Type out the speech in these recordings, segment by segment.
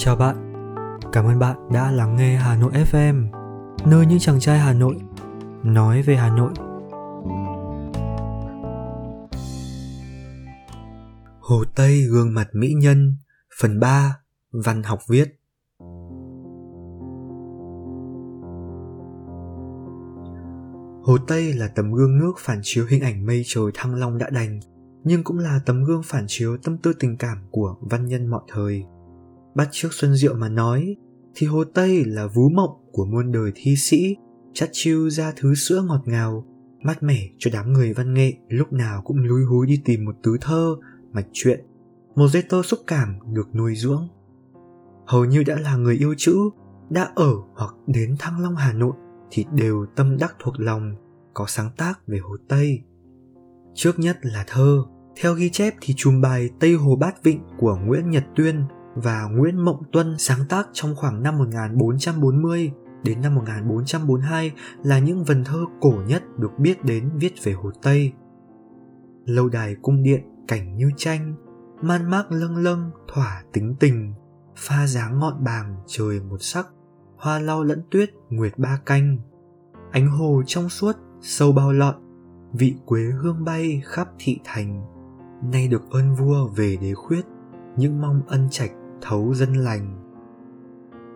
Chào bạn, cảm ơn bạn đã lắng nghe Hà Nội FM, nơi những chàng trai Hà Nội nói về Hà Nội. Hồ Tây gương mặt mỹ nhân, phần 3, văn học viết. Hồ Tây là tấm gương nước phản chiếu hình ảnh mây trời thăng long đã đành, nhưng cũng là tấm gương phản chiếu tâm tư tình cảm của văn nhân mọi thời. Bắt trước Xuân Diệu mà nói, thì Hồ Tây là vú mộng của muôn đời thi sĩ, chắt chiêu ra thứ sữa ngọt ngào, mát mẻ cho đám người văn nghệ lúc nào cũng lúi húi đi tìm một tứ thơ, mạch truyện, một dây tơ xúc cảm được nuôi dưỡng. Hầu như đã là người yêu chữ, đã ở hoặc đến Thăng Long Hà Nội thì đều tâm đắc thuộc lòng, có sáng tác về Hồ Tây. Trước nhất là thơ, theo ghi chép thì chùm bài Tây Hồ Bát Vịnh của Nguyễn Nhật Tuyên và Nguyễn Mộng Tuân sáng tác trong khoảng năm 1440 đến năm 1442 là những vần thơ cổ nhất được biết đến viết về Hồ Tây. Lâu đài cung điện cảnh như tranh, man mác lâng lâng thỏa tính tình, pha dáng ngọn bàng trời một sắc, hoa lau lẫn tuyết nguyệt ba canh. Ánh hồ trong suốt, sâu bao lọn, vị quế hương bay khắp thị thành. Nay được ơn vua về đế khuyết, những mong ân trạch thấu dân lành.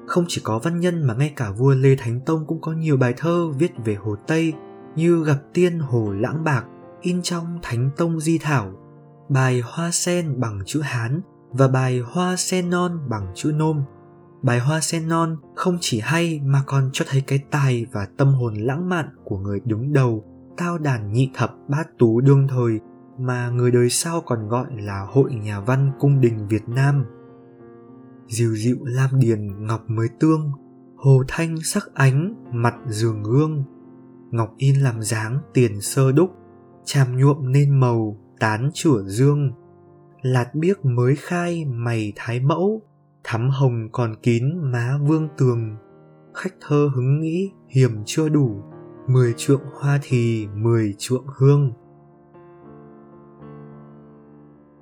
Không chỉ có văn nhân mà ngay cả vua Lê Thánh Tông cũng có nhiều bài thơ viết về Hồ Tây như Gặp Tiên Hồ Lãng Bạc in trong Thánh Tông Di Thảo, bài Hoa Sen bằng chữ Hán và bài Hoa Sen Non bằng chữ Nôm. Bài Hoa Sen Non không chỉ hay mà còn cho thấy cái tài và tâm hồn lãng mạn của người đứng đầu tao đàn nhị thập bát tú đương thời mà người đời sau còn gọi là Hội Nhà văn Cung đình Việt Nam dịu dịu lam điền ngọc mới tương, hồ thanh sắc ánh mặt giường gương, ngọc in làm dáng tiền sơ đúc, chàm nhuộm nên màu tán chửa dương. Lạt biếc mới khai mày thái mẫu, thắm hồng còn kín má vương tường. Khách thơ hứng nghĩ hiểm chưa đủ, mười trượng hoa thì mười trượng hương.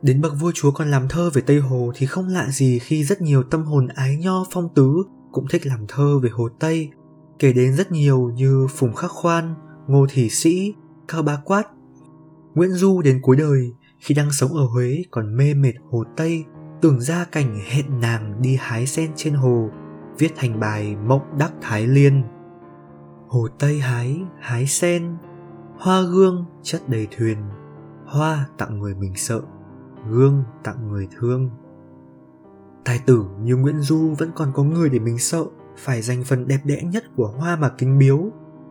Đến bậc vua chúa còn làm thơ về Tây Hồ thì không lạ gì khi rất nhiều tâm hồn ái nho phong tứ cũng thích làm thơ về Hồ Tây, kể đến rất nhiều như Phùng Khắc Khoan, Ngô Thị Sĩ, Cao bá Quát. Nguyễn Du đến cuối đời khi đang sống ở Huế còn mê mệt Hồ Tây, tưởng ra cảnh hẹn nàng đi hái sen trên hồ, viết thành bài Mộng Đắc Thái Liên. Hồ Tây hái, hái sen, hoa gương chất đầy thuyền, hoa tặng người mình sợ gương tặng người thương. Tài tử như nguyễn du vẫn còn có người để mình sợ phải dành phần đẹp đẽ nhất của hoa mà kính biếu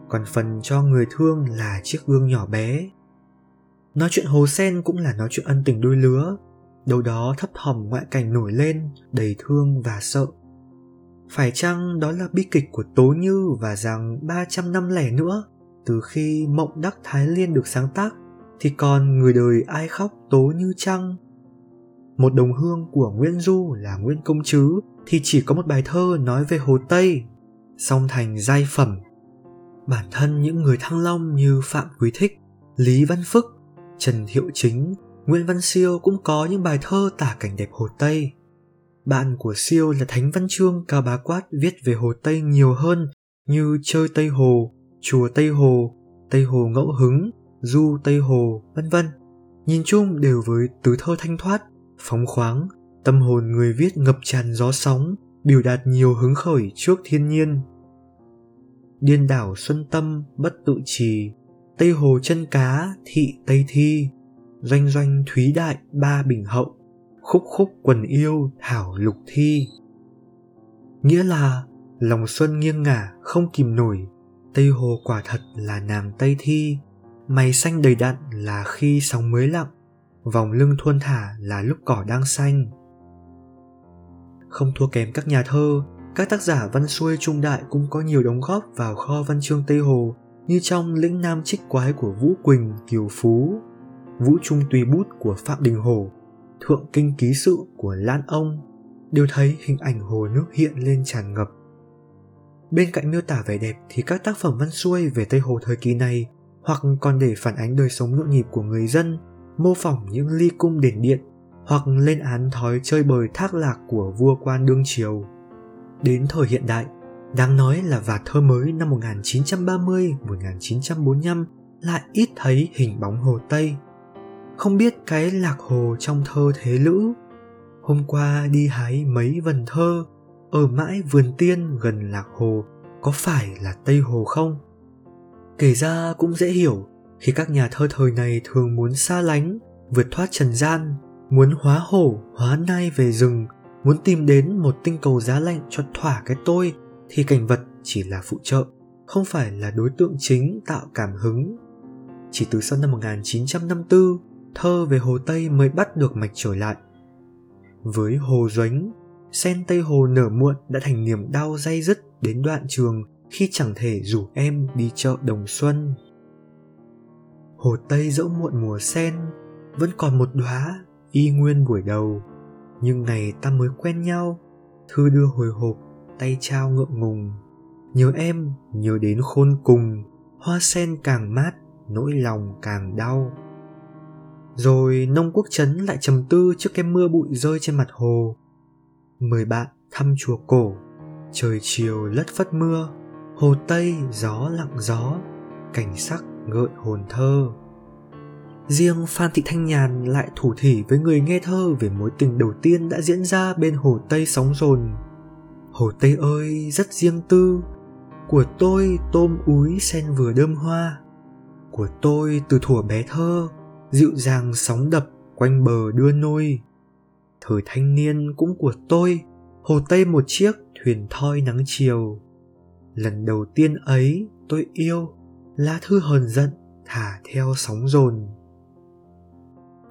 còn phần cho người thương là chiếc gương nhỏ bé. Nói chuyện hồ sen cũng là nói chuyện ân tình đôi lứa đâu đó thấp thỏm ngoại cảnh nổi lên đầy thương và sợ. Phải chăng đó là bi kịch của Tố Như và rằng 300 năm lẻ nữa, từ khi Mộng Đắc Thái Liên được sáng tác? Thì còn người đời ai khóc tố như trăng một đồng hương của nguyễn du là nguyễn công trứ thì chỉ có một bài thơ nói về hồ tây, song thành giai phẩm. Bản thân những người thăng long như phạm quý thích, lý văn phức, trần thiệu chính nguyễn văn siêu cũng có những bài thơ tả cảnh đẹp hồ tây. Bạn của siêu là thánh văn chương cao bá quát viết về hồ tây nhiều hơn như chơi tây hồ, chùa tây hồ tây hồ ngẫu hứng du, tây hồ, vân vân. Nhìn chung đều với tứ thơ thanh thoát, phóng khoáng, tâm hồn người viết ngập tràn gió sóng, biểu đạt nhiều hứng khởi trước thiên nhiên. Điên đảo xuân tâm bất tự trì, tây hồ chân cá, thị tây thi. Doanh doanh thúy đại ba bình hậu, khúc khúc quần yêu thảo lục thi. Nghĩa là lòng xuân nghiêng ngả không kìm nổi, tây hồ quả thật là nàng tây thi mày xanh đầy đặn là khi sóng mới lặng, vòng lưng thuôn thả là lúc cỏ đang xanh. Không thua kém các nhà thơ, các tác giả văn xuôi trung đại cũng có nhiều đóng góp vào kho văn chương tây hồ, như trong lĩnh nam trích quái của vũ quỳnh, kiều phú. Vũ trung tùy bút của phạm đình hổ, thượng kinh ký sự của lan ông. Đều thấy hình ảnh hồ nước hiện lên tràn ngập. Bên cạnh miêu tả vẻ đẹp thì các tác phẩm văn xuôi về tây hồ thời kỳ này hoặc còn để phản ánh đời sống nhộn nhịp của người dân mô phỏng những ly cung đền điện hoặc lên án thói chơi bời thác lạc của vua quan đương triều. Đến thời hiện đại, đáng nói là vạt thơ mới năm 1930-1945 lại ít thấy hình bóng Hồ Tây. Không biết cái lạc hồ trong thơ thế lữ. Hôm qua đi hái mấy vần thơ, ở mãi vườn tiên gần lạc hồ, có phải là Tây Hồ không? Kể ra cũng dễ hiểu khi các nhà thơ thời này thường muốn xa lánh, vượt thoát trần gian, muốn hóa hổ, hóa nai về rừng, muốn tìm đến một tinh cầu giá lạnh cho thỏa cái tôi thì cảnh vật chỉ là phụ trợ, không phải là đối tượng chính tạo cảm hứng. Chỉ từ sau năm 1954, thơ về Hồ Tây mới bắt được mạch trở lại. Với Hồ Duánh, sen Tây Hồ nở muộn đã thành niềm đau dây dứt đến đoạn trường khi chẳng thể rủ em đi chợ đồng xuân. Hồ Tây dẫu muộn mùa sen, vẫn còn một đóa y nguyên buổi đầu, nhưng ngày ta mới quen nhau, thư đưa hồi hộp, tay trao ngượng ngùng. Nhớ em, nhớ đến khôn cùng, hoa sen càng mát, nỗi lòng càng đau. Rồi nông quốc trấn lại trầm tư trước cái mưa bụi rơi trên mặt hồ. Mời bạn thăm chùa cổ, trời chiều lất phất mưa, hồ tây gió lặng gió, cảnh sắc gợi hồn thơ. Riêng Phan Thị Thanh Nhàn lại thủ thỉ với người nghe thơ về mối tình đầu tiên đã diễn ra bên hồ Tây sóng dồn. Hồ Tây ơi rất riêng tư, của tôi tôm úi sen vừa đơm hoa, của tôi từ thuở bé thơ, dịu dàng sóng đập quanh bờ đưa nôi. Thời thanh niên cũng của tôi, hồ Tây một chiếc thuyền thoi nắng chiều. Lần đầu tiên ấy tôi yêu, lá thư hờn giận thả theo sóng dồn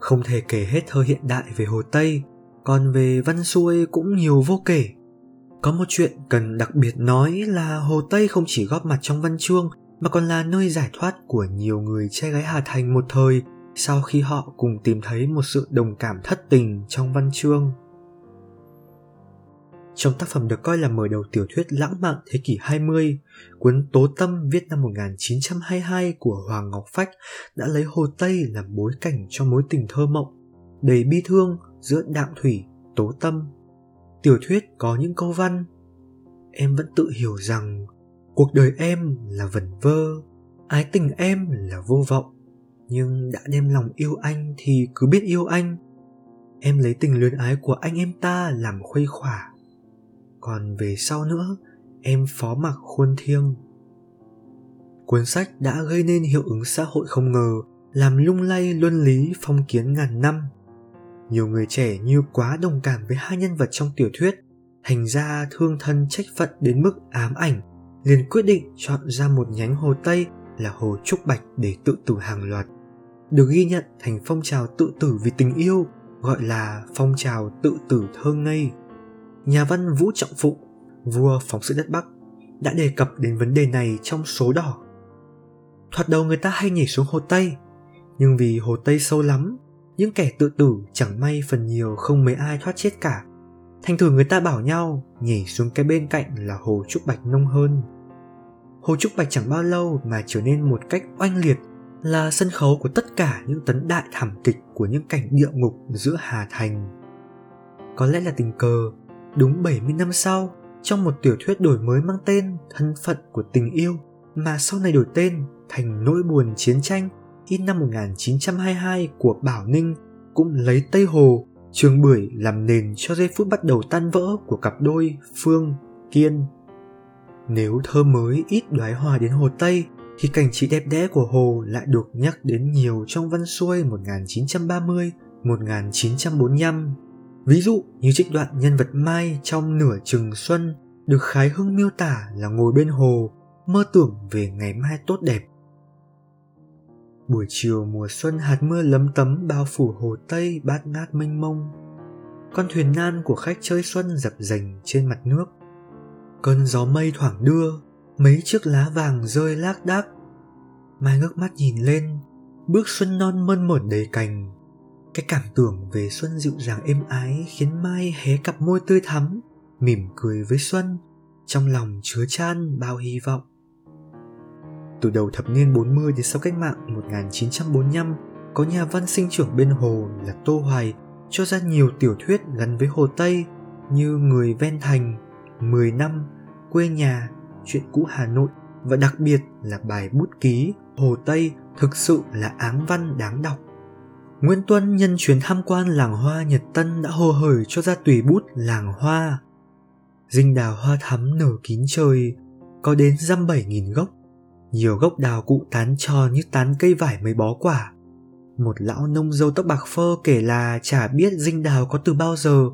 không thể kể hết thơ hiện đại về Hồ Tây, còn về văn xuôi cũng nhiều vô kể. Có một chuyện cần đặc biệt nói là Hồ Tây không chỉ góp mặt trong văn chương mà còn là nơi giải thoát của nhiều người trai gái Hà Thành một thời sau khi họ cùng tìm thấy một sự đồng cảm thất tình trong văn chương. Trong tác phẩm được coi là mở đầu tiểu thuyết lãng mạn thế kỷ 20, cuốn Tố Tâm viết năm 1922 của Hoàng Ngọc Phách đã lấy Hồ Tây làm bối cảnh cho mối tình thơ mộng, đầy bi thương giữa Đạm Thủy, Tố Tâm. Tiểu thuyết có những câu văn Em vẫn tự hiểu rằng cuộc đời em là vẩn vơ, ái tình em là vô vọng, nhưng đã đem lòng yêu anh thì cứ biết yêu anh. Em lấy tình luyến ái của anh em ta làm khuây khỏa còn về sau nữa, em phó mặc khuôn thiêng. Cuốn sách đã gây nên hiệu ứng xã hội không ngờ, làm lung lay luân lý phong kiến ngàn năm. Nhiều người trẻ như quá đồng cảm với hai nhân vật trong tiểu thuyết, thành ra thương thân trách phận đến mức ám ảnh, liền quyết định chọn ra một nhánh hồ tây là hồ trúc bạch để tự tử hàng loạt. Được ghi nhận thành phong trào tự tử vì tình yêu, gọi là phong trào tự tử thơ ngây nhà văn Vũ Trọng phụ vua phóng sự đất Bắc, đã đề cập đến vấn đề này trong số đỏ. Thoạt đầu người ta hay nhảy xuống hồ Tây, nhưng vì hồ Tây sâu lắm, những kẻ tự tử chẳng may phần nhiều không mấy ai thoát chết cả. Thành thử người ta bảo nhau nhảy xuống cái bên cạnh là hồ Trúc Bạch nông hơn. Hồ Trúc Bạch chẳng bao lâu mà trở nên một cách oanh liệt là sân khấu của tất cả những tấn đại thảm kịch của những cảnh địa ngục giữa Hà Thành. Có lẽ là tình cờ Đúng 70 năm sau, trong một tiểu thuyết đổi mới mang tên Thân phận của tình yêu mà sau này đổi tên thành Nỗi buồn chiến tranh in năm 1922 của Bảo Ninh cũng lấy Tây Hồ, Trường Bưởi làm nền cho giây phút bắt đầu tan vỡ của cặp đôi Phương, Kiên. Nếu thơ mới ít đoái hòa đến Hồ Tây thì cảnh trí đẹp đẽ của Hồ lại được nhắc đến nhiều trong văn xuôi 1930, 1945 Ví dụ như trích đoạn nhân vật Mai trong nửa chừng xuân được Khái Hưng miêu tả là ngồi bên hồ, mơ tưởng về ngày mai tốt đẹp. Buổi chiều mùa xuân hạt mưa lấm tấm bao phủ hồ Tây bát ngát mênh mông. Con thuyền nan của khách chơi xuân dập dềnh trên mặt nước. Cơn gió mây thoảng đưa, mấy chiếc lá vàng rơi lác đác. Mai ngước mắt nhìn lên, bước xuân non mơn mởn đầy cành, cái cảm tưởng về Xuân dịu dàng êm ái khiến Mai hé cặp môi tươi thắm, mỉm cười với Xuân, trong lòng chứa chan bao hy vọng. Từ đầu thập niên 40 đến sau cách mạng 1945, có nhà văn sinh trưởng bên hồ là Tô Hoài cho ra nhiều tiểu thuyết gắn với Hồ Tây như Người ven thành, 10 năm, Quê nhà, Chuyện cũ Hà Nội và đặc biệt là bài bút ký Hồ Tây thực sự là áng văn đáng đọc. Nguyễn Tuân nhân chuyến tham quan làng hoa Nhật Tân đã hồ hởi cho ra tùy bút làng hoa. Dinh đào hoa thắm nở kín trời, có đến dăm bảy nghìn gốc. Nhiều gốc đào cụ tán tròn như tán cây vải mới bó quả. Một lão nông dâu tóc bạc phơ kể là chả biết dinh đào có từ bao giờ,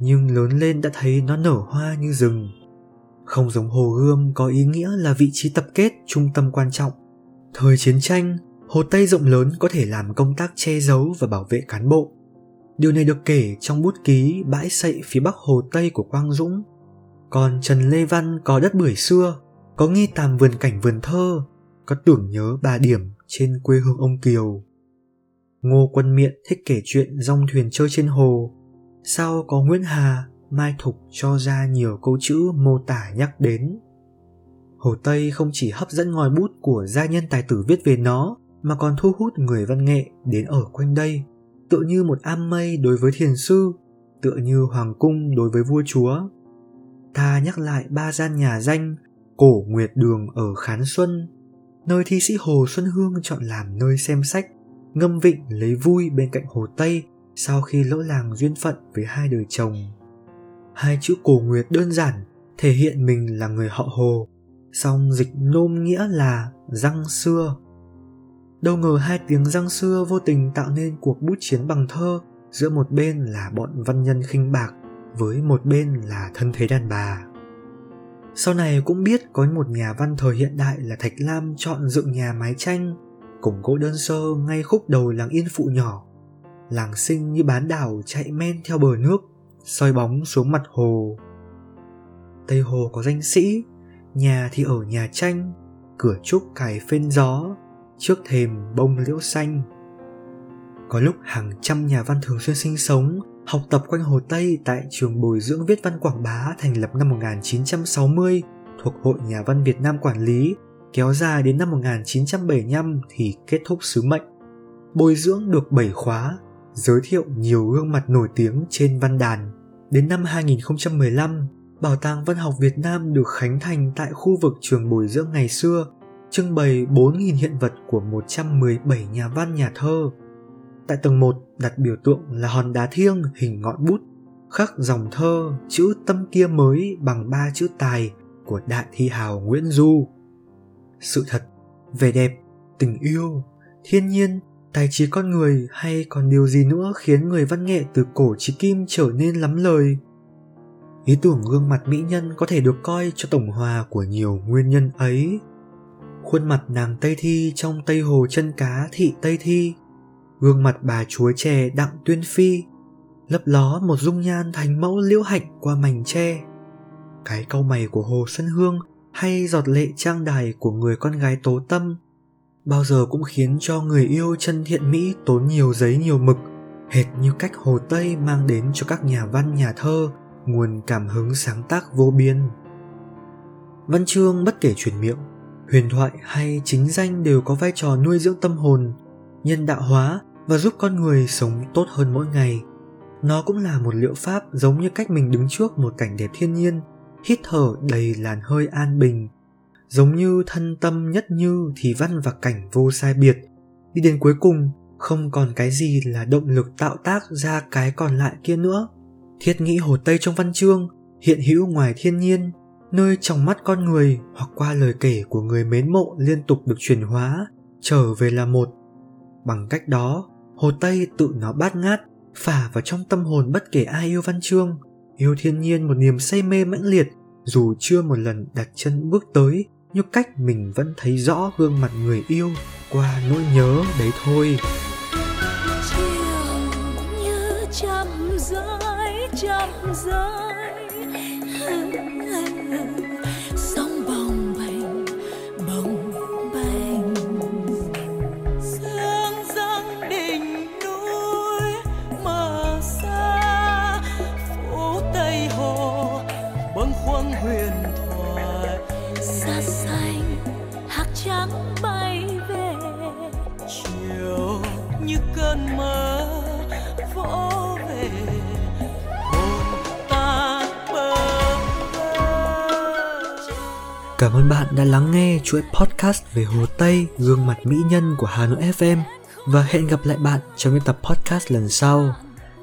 nhưng lớn lên đã thấy nó nở hoa như rừng. Không giống hồ gươm có ý nghĩa là vị trí tập kết trung tâm quan trọng. Thời chiến tranh, Hồ Tây rộng lớn có thể làm công tác che giấu và bảo vệ cán bộ. Điều này được kể trong bút ký bãi sậy phía bắc Hồ Tây của Quang Dũng. Còn Trần Lê Văn có đất bưởi xưa, có nghi tàm vườn cảnh vườn thơ, có tưởng nhớ bà điểm trên quê hương ông Kiều. Ngô Quân Miện thích kể chuyện rong thuyền chơi trên hồ. Sau có Nguyễn Hà, Mai Thục cho ra nhiều câu chữ mô tả nhắc đến. Hồ Tây không chỉ hấp dẫn ngòi bút của gia nhân tài tử viết về nó, mà còn thu hút người văn nghệ đến ở quanh đây, tựa như một am mây đối với thiền sư, tựa như hoàng cung đối với vua chúa. Ta nhắc lại ba gian nhà danh Cổ Nguyệt Đường ở Khán Xuân, nơi thi sĩ Hồ Xuân Hương chọn làm nơi xem sách, ngâm vịnh lấy vui bên cạnh Hồ Tây sau khi lỡ làng duyên phận với hai đời chồng. Hai chữ Cổ Nguyệt đơn giản thể hiện mình là người họ Hồ, song dịch nôm nghĩa là răng xưa Đâu ngờ hai tiếng răng xưa vô tình tạo nên cuộc bút chiến bằng thơ giữa một bên là bọn văn nhân khinh bạc với một bên là thân thế đàn bà. Sau này cũng biết có một nhà văn thời hiện đại là Thạch Lam chọn dựng nhà mái tranh, củng gỗ đơn sơ ngay khúc đầu làng yên phụ nhỏ. Làng sinh như bán đảo chạy men theo bờ nước, soi bóng xuống mặt hồ. Tây Hồ có danh sĩ, nhà thì ở nhà tranh, cửa trúc cài phên gió, trước thềm bông liễu xanh. Có lúc hàng trăm nhà văn thường xuyên sinh sống, học tập quanh Hồ Tây tại trường bồi dưỡng viết văn Quảng Bá thành lập năm 1960 thuộc Hội Nhà văn Việt Nam quản lý, kéo dài đến năm 1975 thì kết thúc sứ mệnh. Bồi dưỡng được 7 khóa, giới thiệu nhiều gương mặt nổi tiếng trên văn đàn. Đến năm 2015, Bảo tàng Văn học Việt Nam được khánh thành tại khu vực trường bồi dưỡng ngày xưa trưng bày 4.000 hiện vật của 117 nhà văn nhà thơ. Tại tầng 1 đặt biểu tượng là hòn đá thiêng hình ngọn bút, khắc dòng thơ chữ tâm kia mới bằng ba chữ tài của đại thi hào Nguyễn Du. Sự thật, vẻ đẹp, tình yêu, thiên nhiên, tài trí con người hay còn điều gì nữa khiến người văn nghệ từ cổ chí kim trở nên lắm lời. Ý tưởng gương mặt mỹ nhân có thể được coi cho tổng hòa của nhiều nguyên nhân ấy khuôn mặt nàng Tây Thi trong Tây Hồ chân cá thị Tây Thi, gương mặt bà chúa chè Đặng Tuyên Phi, lấp ló một dung nhan thành mẫu liễu hạnh qua mảnh tre. Cái câu mày của Hồ Xuân Hương hay giọt lệ trang đài của người con gái tố tâm bao giờ cũng khiến cho người yêu chân thiện mỹ tốn nhiều giấy nhiều mực hệt như cách hồ tây mang đến cho các nhà văn nhà thơ nguồn cảm hứng sáng tác vô biên văn chương bất kể truyền miệng huyền thoại hay chính danh đều có vai trò nuôi dưỡng tâm hồn, nhân đạo hóa và giúp con người sống tốt hơn mỗi ngày. Nó cũng là một liệu pháp giống như cách mình đứng trước một cảnh đẹp thiên nhiên, hít thở đầy làn hơi an bình. Giống như thân tâm nhất như thì văn và cảnh vô sai biệt. Đi đến cuối cùng, không còn cái gì là động lực tạo tác ra cái còn lại kia nữa. Thiết nghĩ hồ tây trong văn chương, hiện hữu ngoài thiên nhiên nơi trong mắt con người hoặc qua lời kể của người mến mộ liên tục được chuyển hóa, trở về là một. Bằng cách đó, hồ tây tự nó bát ngát, phả vào trong tâm hồn bất kể ai yêu văn chương, yêu thiên nhiên một niềm say mê mãnh liệt, dù chưa một lần đặt chân bước tới như cách mình vẫn thấy rõ gương mặt người yêu qua nỗi nhớ đấy thôi. Chiều như chậm rãi chậm rãi Cảm ơn bạn đã lắng nghe chuỗi podcast về Hồ Tây, gương mặt mỹ nhân của Hà Nội FM và hẹn gặp lại bạn trong những tập podcast lần sau.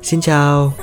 Xin chào.